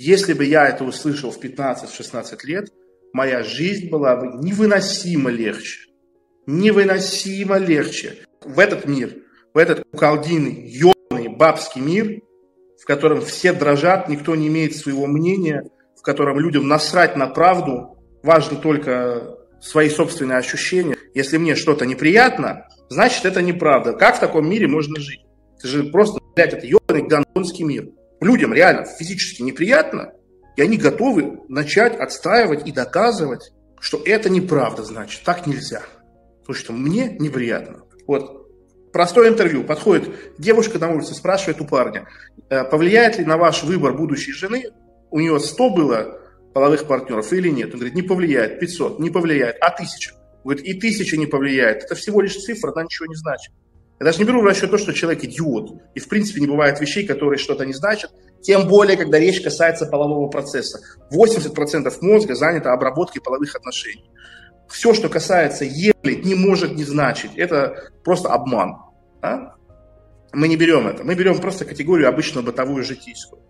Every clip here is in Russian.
Если бы я это услышал в 15-16 лет, моя жизнь была бы невыносимо легче. Невыносимо легче. В этот мир, в этот куколдиный, ебаный, бабский мир, в котором все дрожат, никто не имеет своего мнения, в котором людям насрать на правду, важно только свои собственные ощущения. Если мне что-то неприятно, значит это неправда. Как в таком мире можно жить? Это же просто, блядь, это ебаный гандонский мир людям реально физически неприятно, и они готовы начать отстаивать и доказывать, что это неправда, значит, так нельзя. Потому что мне неприятно. Вот простое интервью. Подходит девушка на улице, спрашивает у парня, «Э, повлияет ли на ваш выбор будущей жены, у нее 100 было половых партнеров или нет? Он говорит, не повлияет, 500, не повлияет, а 1000? Говорит, и 1000 не повлияет. Это всего лишь цифра, она ничего не значит. Я даже не беру в расчет то, что человек идиот. И в принципе не бывает вещей, которые что-то не значат. Тем более, когда речь касается полового процесса. 80% мозга занято обработкой половых отношений. Все, что касается ебли, не может не значить. Это просто обман. А? Мы не берем это. Мы берем просто категорию обычную бытовую житейскую.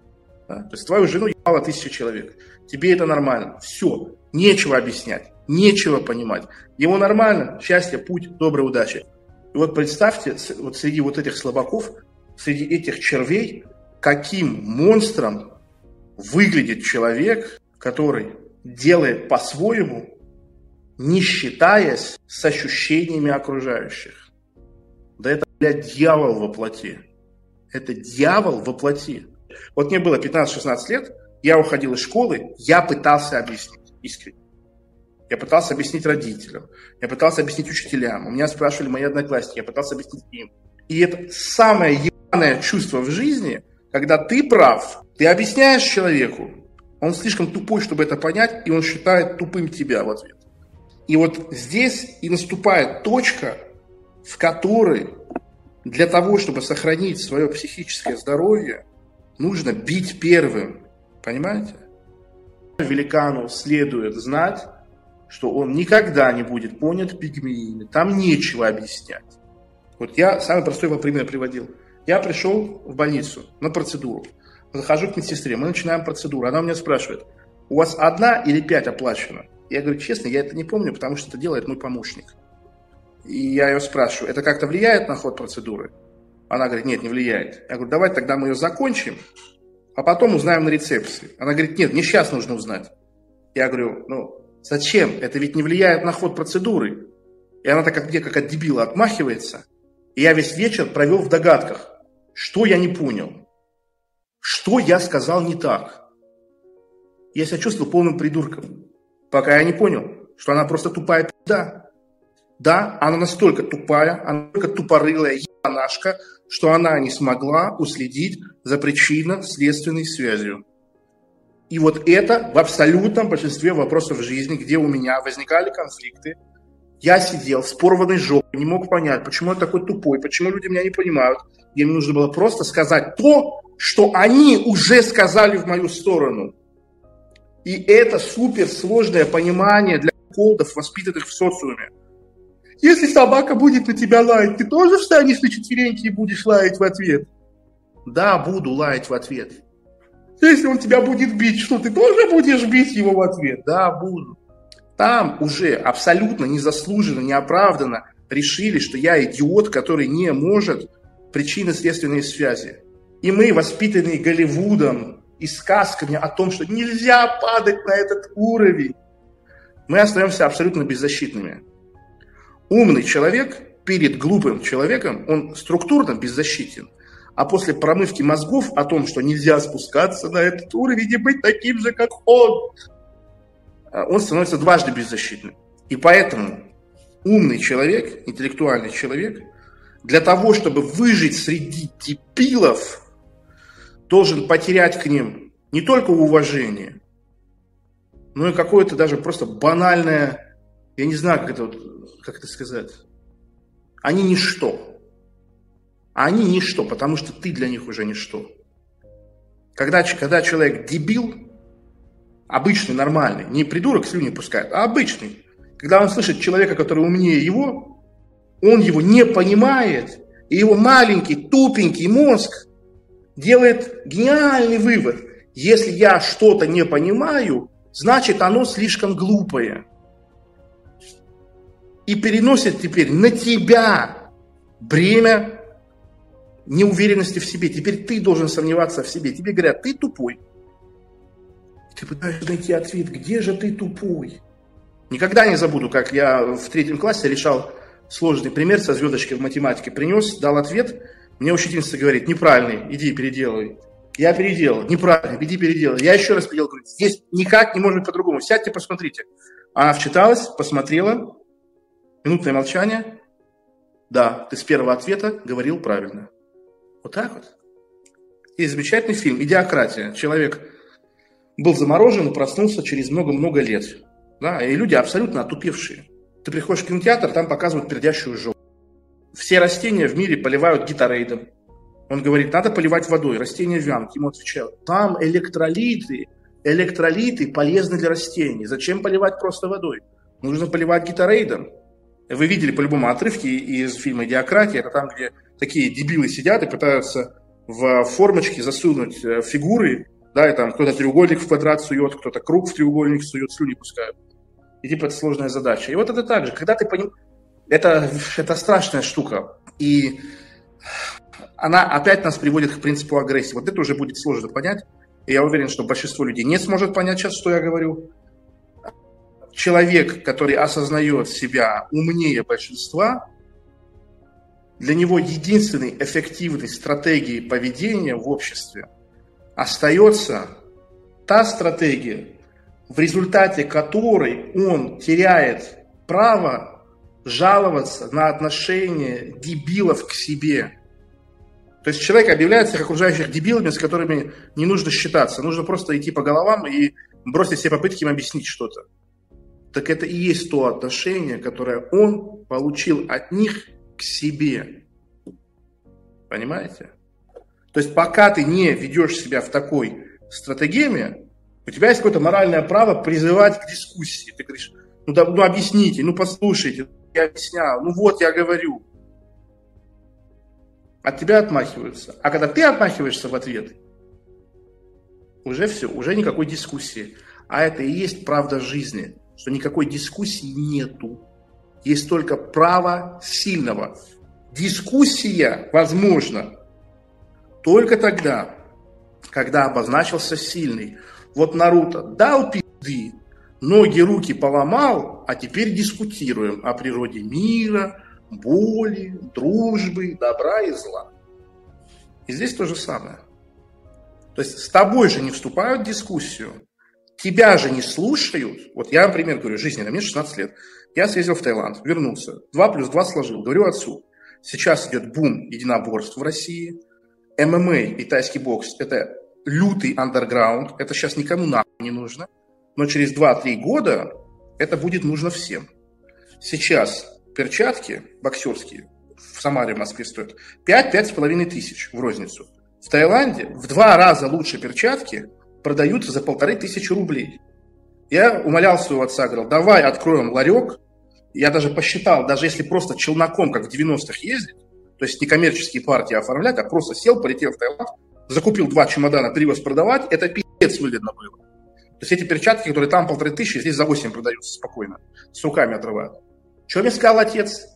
Да? То есть твою жену ебало тысяча человек. Тебе это нормально. Все. Нечего объяснять. Нечего понимать. Ему нормально. Счастье, путь, доброй удачи. И вот представьте, вот среди вот этих слабаков, среди этих червей, каким монстром выглядит человек, который делает по-своему, не считаясь с ощущениями окружающих. Да это, блядь, дьявол во плоти. Это дьявол во плоти. Вот мне было 15-16 лет, я уходил из школы, я пытался объяснить искренне. Я пытался объяснить родителям, я пытался объяснить учителям, у меня спрашивали мои одноклассники, я пытался объяснить им. И это самое ебаное чувство в жизни, когда ты прав, ты объясняешь человеку, он слишком тупой, чтобы это понять, и он считает тупым тебя в ответ. И вот здесь и наступает точка, в которой для того, чтобы сохранить свое психическое здоровье, нужно бить первым. Понимаете? Великану следует знать, что он никогда не будет понят пигмеями. Там нечего объяснять. Вот я самый простой его пример приводил. Я пришел в больницу на процедуру. Захожу к медсестре, мы начинаем процедуру. Она у меня спрашивает, у вас одна или пять оплачено? Я говорю, честно, я это не помню, потому что это делает мой помощник. И я ее спрашиваю, это как-то влияет на ход процедуры? Она говорит, нет, не влияет. Я говорю, давайте тогда мы ее закончим, а потом узнаем на рецепции. Она говорит, нет, мне сейчас нужно узнать. Я говорю, ну, Зачем? Это ведь не влияет на ход процедуры. И она так как мне, как от дебила, отмахивается. И я весь вечер провел в догадках. Что я не понял? Что я сказал не так? Я себя чувствовал полным придурком. Пока я не понял, что она просто тупая пизда. Да, она настолько тупая, она настолько тупорылая ебанашка, что она не смогла уследить за причинно-следственной связью. И вот это в абсолютном большинстве вопросов жизни, где у меня возникали конфликты, я сидел с порванной жопой, не мог понять, почему я такой тупой, почему люди меня не понимают. И мне нужно было просто сказать то, что они уже сказали в мою сторону. И это суперсложное понимание для колдов, воспитанных в социуме. Если собака будет на тебя лаять, ты тоже встанешь на четвереньки и будешь лаять в ответ? Да, буду лаять в ответ. Если он тебя будет бить, что ты тоже будешь бить его в ответ? Да, буду. Там уже абсолютно незаслуженно, неоправданно решили, что я идиот, который не может причинно-следственные связи. И мы, воспитанные Голливудом и сказками о том, что нельзя падать на этот уровень, мы остаемся абсолютно беззащитными. Умный человек перед глупым человеком, он структурно беззащитен. А после промывки мозгов о том, что нельзя спускаться на этот уровень и быть таким же, как он, а, он становится дважды беззащитным. И поэтому умный человек, интеллектуальный человек, для того, чтобы выжить среди дебилов, должен потерять к ним не только уважение, но и какое-то даже просто банальное, я не знаю, как это, как это сказать, они ничто. А они ничто, потому что ты для них уже ничто. Когда, когда человек дебил, обычный, нормальный, не придурок слюни пускает, а обычный, когда он слышит человека, который умнее его, он его не понимает, и его маленький, тупенький мозг делает гениальный вывод. Если я что-то не понимаю, значит оно слишком глупое. И переносит теперь на тебя бремя неуверенности в себе. Теперь ты должен сомневаться в себе. Тебе говорят, ты тупой. Ты пытаешься найти ответ, где же ты тупой? Никогда не забуду, как я в третьем классе решал сложный пример со звездочкой в математике. Принес, дал ответ, мне учительница говорит, неправильный, иди переделывай. Я переделал, неправильно, иди переделай. Я еще раз переделал, говорит, здесь никак не может быть по-другому. Сядьте, посмотрите. Она вчиталась, посмотрела, минутное молчание. Да, ты с первого ответа говорил правильно. Вот так вот. И замечательный фильм «Идиократия». Человек был заморожен и проснулся через много-много лет. Да, и люди абсолютно отупевшие. Ты приходишь в кинотеатр, там показывают пердящую жопу. Все растения в мире поливают гиторейдом. Он говорит, надо поливать водой, растения вянут. Ему отвечают, там электролиты, электролиты полезны для растений. Зачем поливать просто водой? Нужно поливать гиторейдом. Вы видели по-любому отрывки из фильма «Идиократия». Это там, где такие дебилы сидят и пытаются в формочки засунуть э, фигуры, да, и там кто-то треугольник в квадрат сует, кто-то круг в треугольник сует, слюни пускают. И типа это сложная задача. И вот это так же, когда ты поним... Это, это страшная штука. И она опять нас приводит к принципу агрессии. Вот это уже будет сложно понять. И я уверен, что большинство людей не сможет понять сейчас, что я говорю. Человек, который осознает себя умнее большинства, для него единственной эффективной стратегией поведения в обществе остается та стратегия, в результате которой он теряет право жаловаться на отношение дебилов к себе. То есть человек объявляет всех окружающих дебилами, с которыми не нужно считаться. Нужно просто идти по головам и бросить все попытки им объяснить что-то. Так это и есть то отношение, которое он получил от них к себе. Понимаете? То есть пока ты не ведешь себя в такой стратегеме, у тебя есть какое-то моральное право призывать к дискуссии. Ты говоришь, ну, да, ну объясните, ну послушайте, я объяснял, ну вот я говорю. От тебя отмахиваются. А когда ты отмахиваешься в ответ, уже все, уже никакой дискуссии. А это и есть правда жизни, что никакой дискуссии нету. Есть только право сильного. Дискуссия возможна только тогда, когда обозначился сильный. Вот Наруто дал пизды, ноги, руки поломал, а теперь дискутируем о природе мира, боли, дружбы, добра и зла. И здесь то же самое. То есть с тобой же не вступают в дискуссию, тебя же не слушают. Вот я, например, говорю, жизненно, мне 16 лет. Я съездил в Таиланд, вернулся, 2 плюс 2 сложил. Говорю отцу, сейчас идет бум единоборств в России, ММА и тайский бокс – это лютый андерграунд, это сейчас никому нахуй не нужно, но через 2-3 года это будет нужно всем. Сейчас перчатки боксерские в Самаре, в Москве стоят 5-5,5 тысяч в розницу. В Таиланде в два раза лучше перчатки продаются за полторы тысячи рублей. Я умолял своего отца, говорил, давай откроем ларек. Я даже посчитал, даже если просто челноком, как в 90-х ездить, то есть не коммерческие партии оформлять, а просто сел, полетел в Таиланд, закупил два чемодана, привез продавать, это пиздец выгодно было. То есть эти перчатки, которые там полторы тысячи, здесь за 8 продаются спокойно, с руками отрывают. Что мне сказал отец?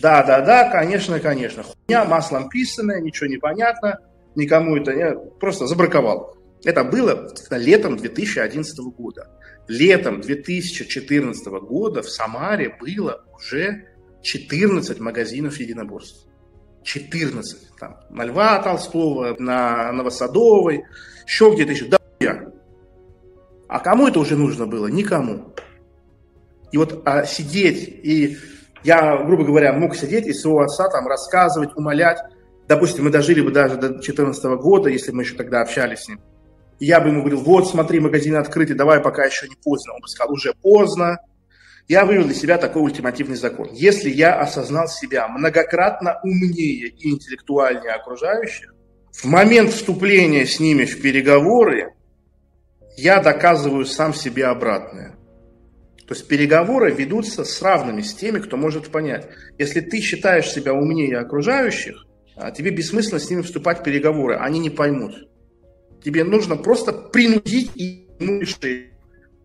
Да, да, да, конечно, конечно. Хуйня, маслом писанная, ничего не понятно, никому это не... Просто забраковал. Это было летом 2011 года. Летом 2014 года в Самаре было уже 14 магазинов единоборств. 14. Там, на Льва Толстого, на Новосадовой, еще где-то еще. Да. А кому это уже нужно было? Никому. И вот а, сидеть, и я, грубо говоря, мог сидеть и своего отца там рассказывать, умолять. Допустим, мы дожили бы даже до 2014 года, если мы еще тогда общались с ним. Я бы ему говорил, вот, смотри, магазин открытый, давай, пока еще не поздно. Он бы сказал, уже поздно, я вывел для себя такой ультимативный закон. Если я осознал себя многократно умнее и интеллектуальнее окружающих, в момент вступления с ними в переговоры я доказываю сам себе обратное. То есть переговоры ведутся с равными, с теми, кто может понять. Если ты считаешь себя умнее окружающих, а тебе бессмысленно с ними вступать в переговоры, они не поймут. Тебе нужно просто принудить и решить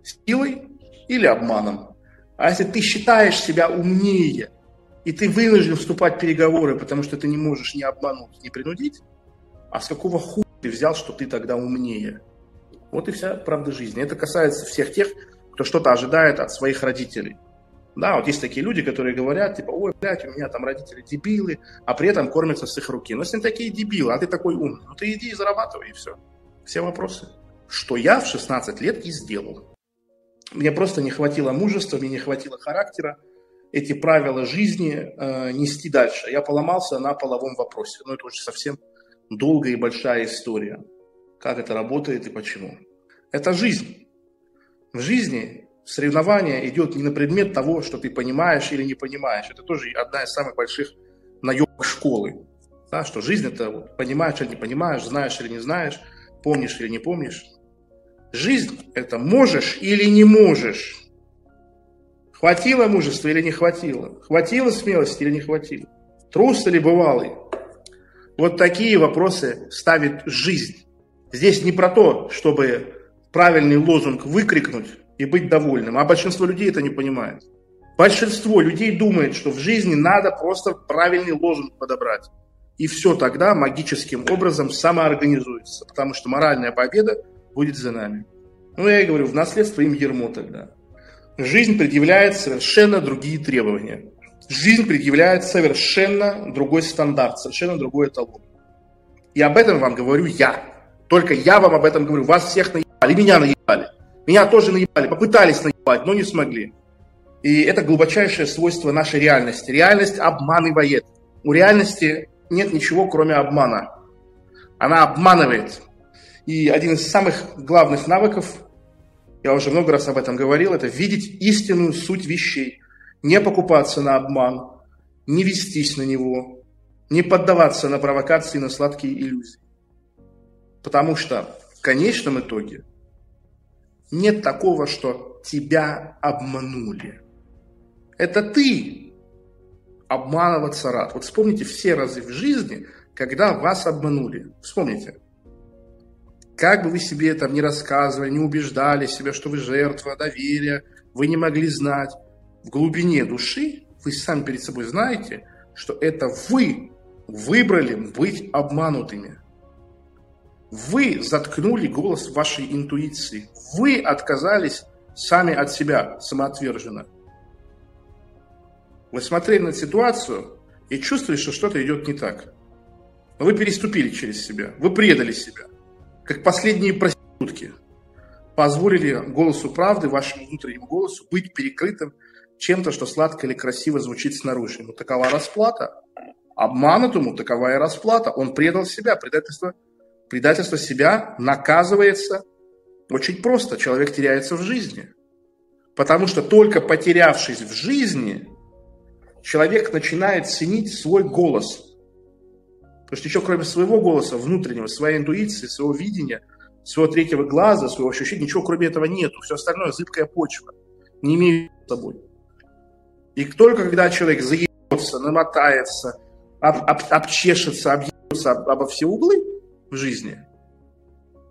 силой или обманом. А если ты считаешь себя умнее, и ты вынужден вступать в переговоры, потому что ты не можешь ни обмануть, ни принудить, а с какого хуя ты взял, что ты тогда умнее? Вот и вся правда жизни. Это касается всех тех, кто что-то ожидает от своих родителей. Да, вот есть такие люди, которые говорят, типа, ой, блядь, у меня там родители дебилы, а при этом кормятся с их руки. Но если они такие дебилы, а ты такой умный, ну ты иди и зарабатывай, и все. Все вопросы. Что я в 16 лет и сделал. Мне просто не хватило мужества, мне не хватило характера эти правила жизни э, нести дальше. Я поломался на половом вопросе. Но это уже совсем долгая и большая история. Как это работает и почему. Это жизнь. В жизни соревнование идет не на предмет того, что ты понимаешь или не понимаешь. Это тоже одна из самых больших наебок школы. Да, что жизнь это вот, понимаешь или не понимаешь, знаешь или не знаешь, помнишь или не помнишь. Жизнь это можешь или не можешь. Хватило мужества или не хватило? Хватило смелости или не хватило? Трус или бывалый? Вот такие вопросы ставит жизнь. Здесь не про то, чтобы правильный лозунг выкрикнуть и быть довольным. А большинство людей это не понимает. Большинство людей думает, что в жизни надо просто правильный лозунг подобрать. И все тогда магическим образом самоорганизуется. Потому что моральная победа будет за нами. Ну, я и говорю, в наследство им ермо тогда. Жизнь предъявляет совершенно другие требования. Жизнь предъявляет совершенно другой стандарт, совершенно другой эталон. И об этом вам говорю я. Только я вам об этом говорю. Вас всех наебали, меня наебали. Меня тоже наебали, попытались наебать, но не смогли. И это глубочайшее свойство нашей реальности. Реальность обманывает. У реальности нет ничего, кроме обмана. Она обманывает. И один из самых главных навыков, я уже много раз об этом говорил, это видеть истинную суть вещей. Не покупаться на обман, не вестись на него, не поддаваться на провокации, на сладкие иллюзии. Потому что в конечном итоге – нет такого, что тебя обманули. Это ты обманываться рад. Вот вспомните все разы в жизни, когда вас обманули. Вспомните. Как бы вы себе там не рассказывали, не убеждали себя, что вы жертва доверия, вы не могли знать, в глубине души вы сами перед собой знаете, что это вы выбрали быть обманутыми. Вы заткнули голос вашей интуиции. Вы отказались сами от себя, самоотверженно. Вы смотрели на ситуацию и чувствовали, что что-то идет не так. Но вы переступили через себя, вы предали себя, как последние проститутки. Позволили голосу правды, вашему внутреннему голосу, быть перекрытым чем-то, что сладко или красиво звучит снаружи. Ну, такова расплата. Обманутому такова и расплата. Он предал себя, предательство – Предательство себя наказывается очень просто. Человек теряется в жизни. Потому что только потерявшись в жизни, человек начинает ценить свой голос. Потому что еще кроме своего голоса, внутреннего, своей интуиции, своего видения, своего третьего глаза, своего ощущения, ничего кроме этого нету. Все остальное зыбкая почва. Не имеет с собой. И только когда человек заебется, намотается, об, об, обчешется, объебется об, обо все углы, в жизни.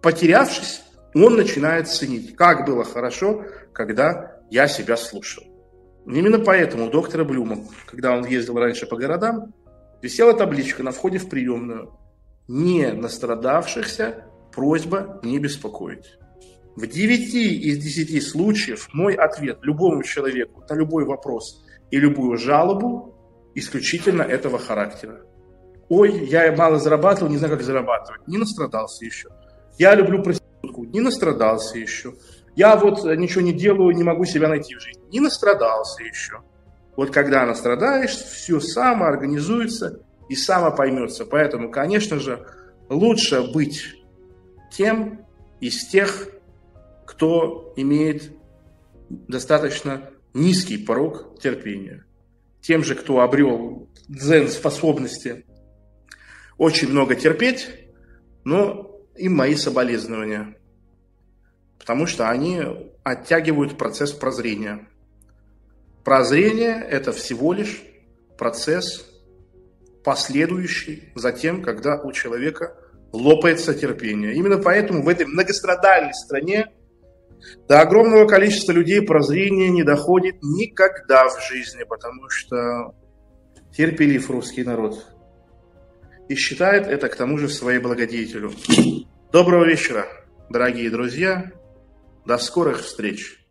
Потерявшись, он начинает ценить, как было хорошо, когда я себя слушал. Именно поэтому у доктора Блюма, когда он ездил раньше по городам, висела табличка на входе в приемную «Не настрадавшихся просьба не беспокоить». В 9 из 10 случаев мой ответ любому человеку на любой вопрос и любую жалобу исключительно этого характера. Ой, я мало зарабатывал, не знаю, как зарабатывать. Не настрадался еще. Я люблю проститутку. Не настрадался еще. Я вот ничего не делаю, не могу себя найти в жизни. Не настрадался еще. Вот когда настрадаешь, все само организуется и само поймется. Поэтому, конечно же, лучше быть тем из тех, кто имеет достаточно низкий порог терпения. Тем же, кто обрел дзен-способности очень много терпеть, но им мои соболезнования. Потому что они оттягивают процесс прозрения. Прозрение – это всего лишь процесс, последующий за тем, когда у человека лопается терпение. Именно поэтому в этой многострадальной стране до огромного количества людей прозрение не доходит никогда в жизни, потому что терпелив русский народ. И считает это к тому же своей благодетелю. Доброго вечера, дорогие друзья. До скорых встреч.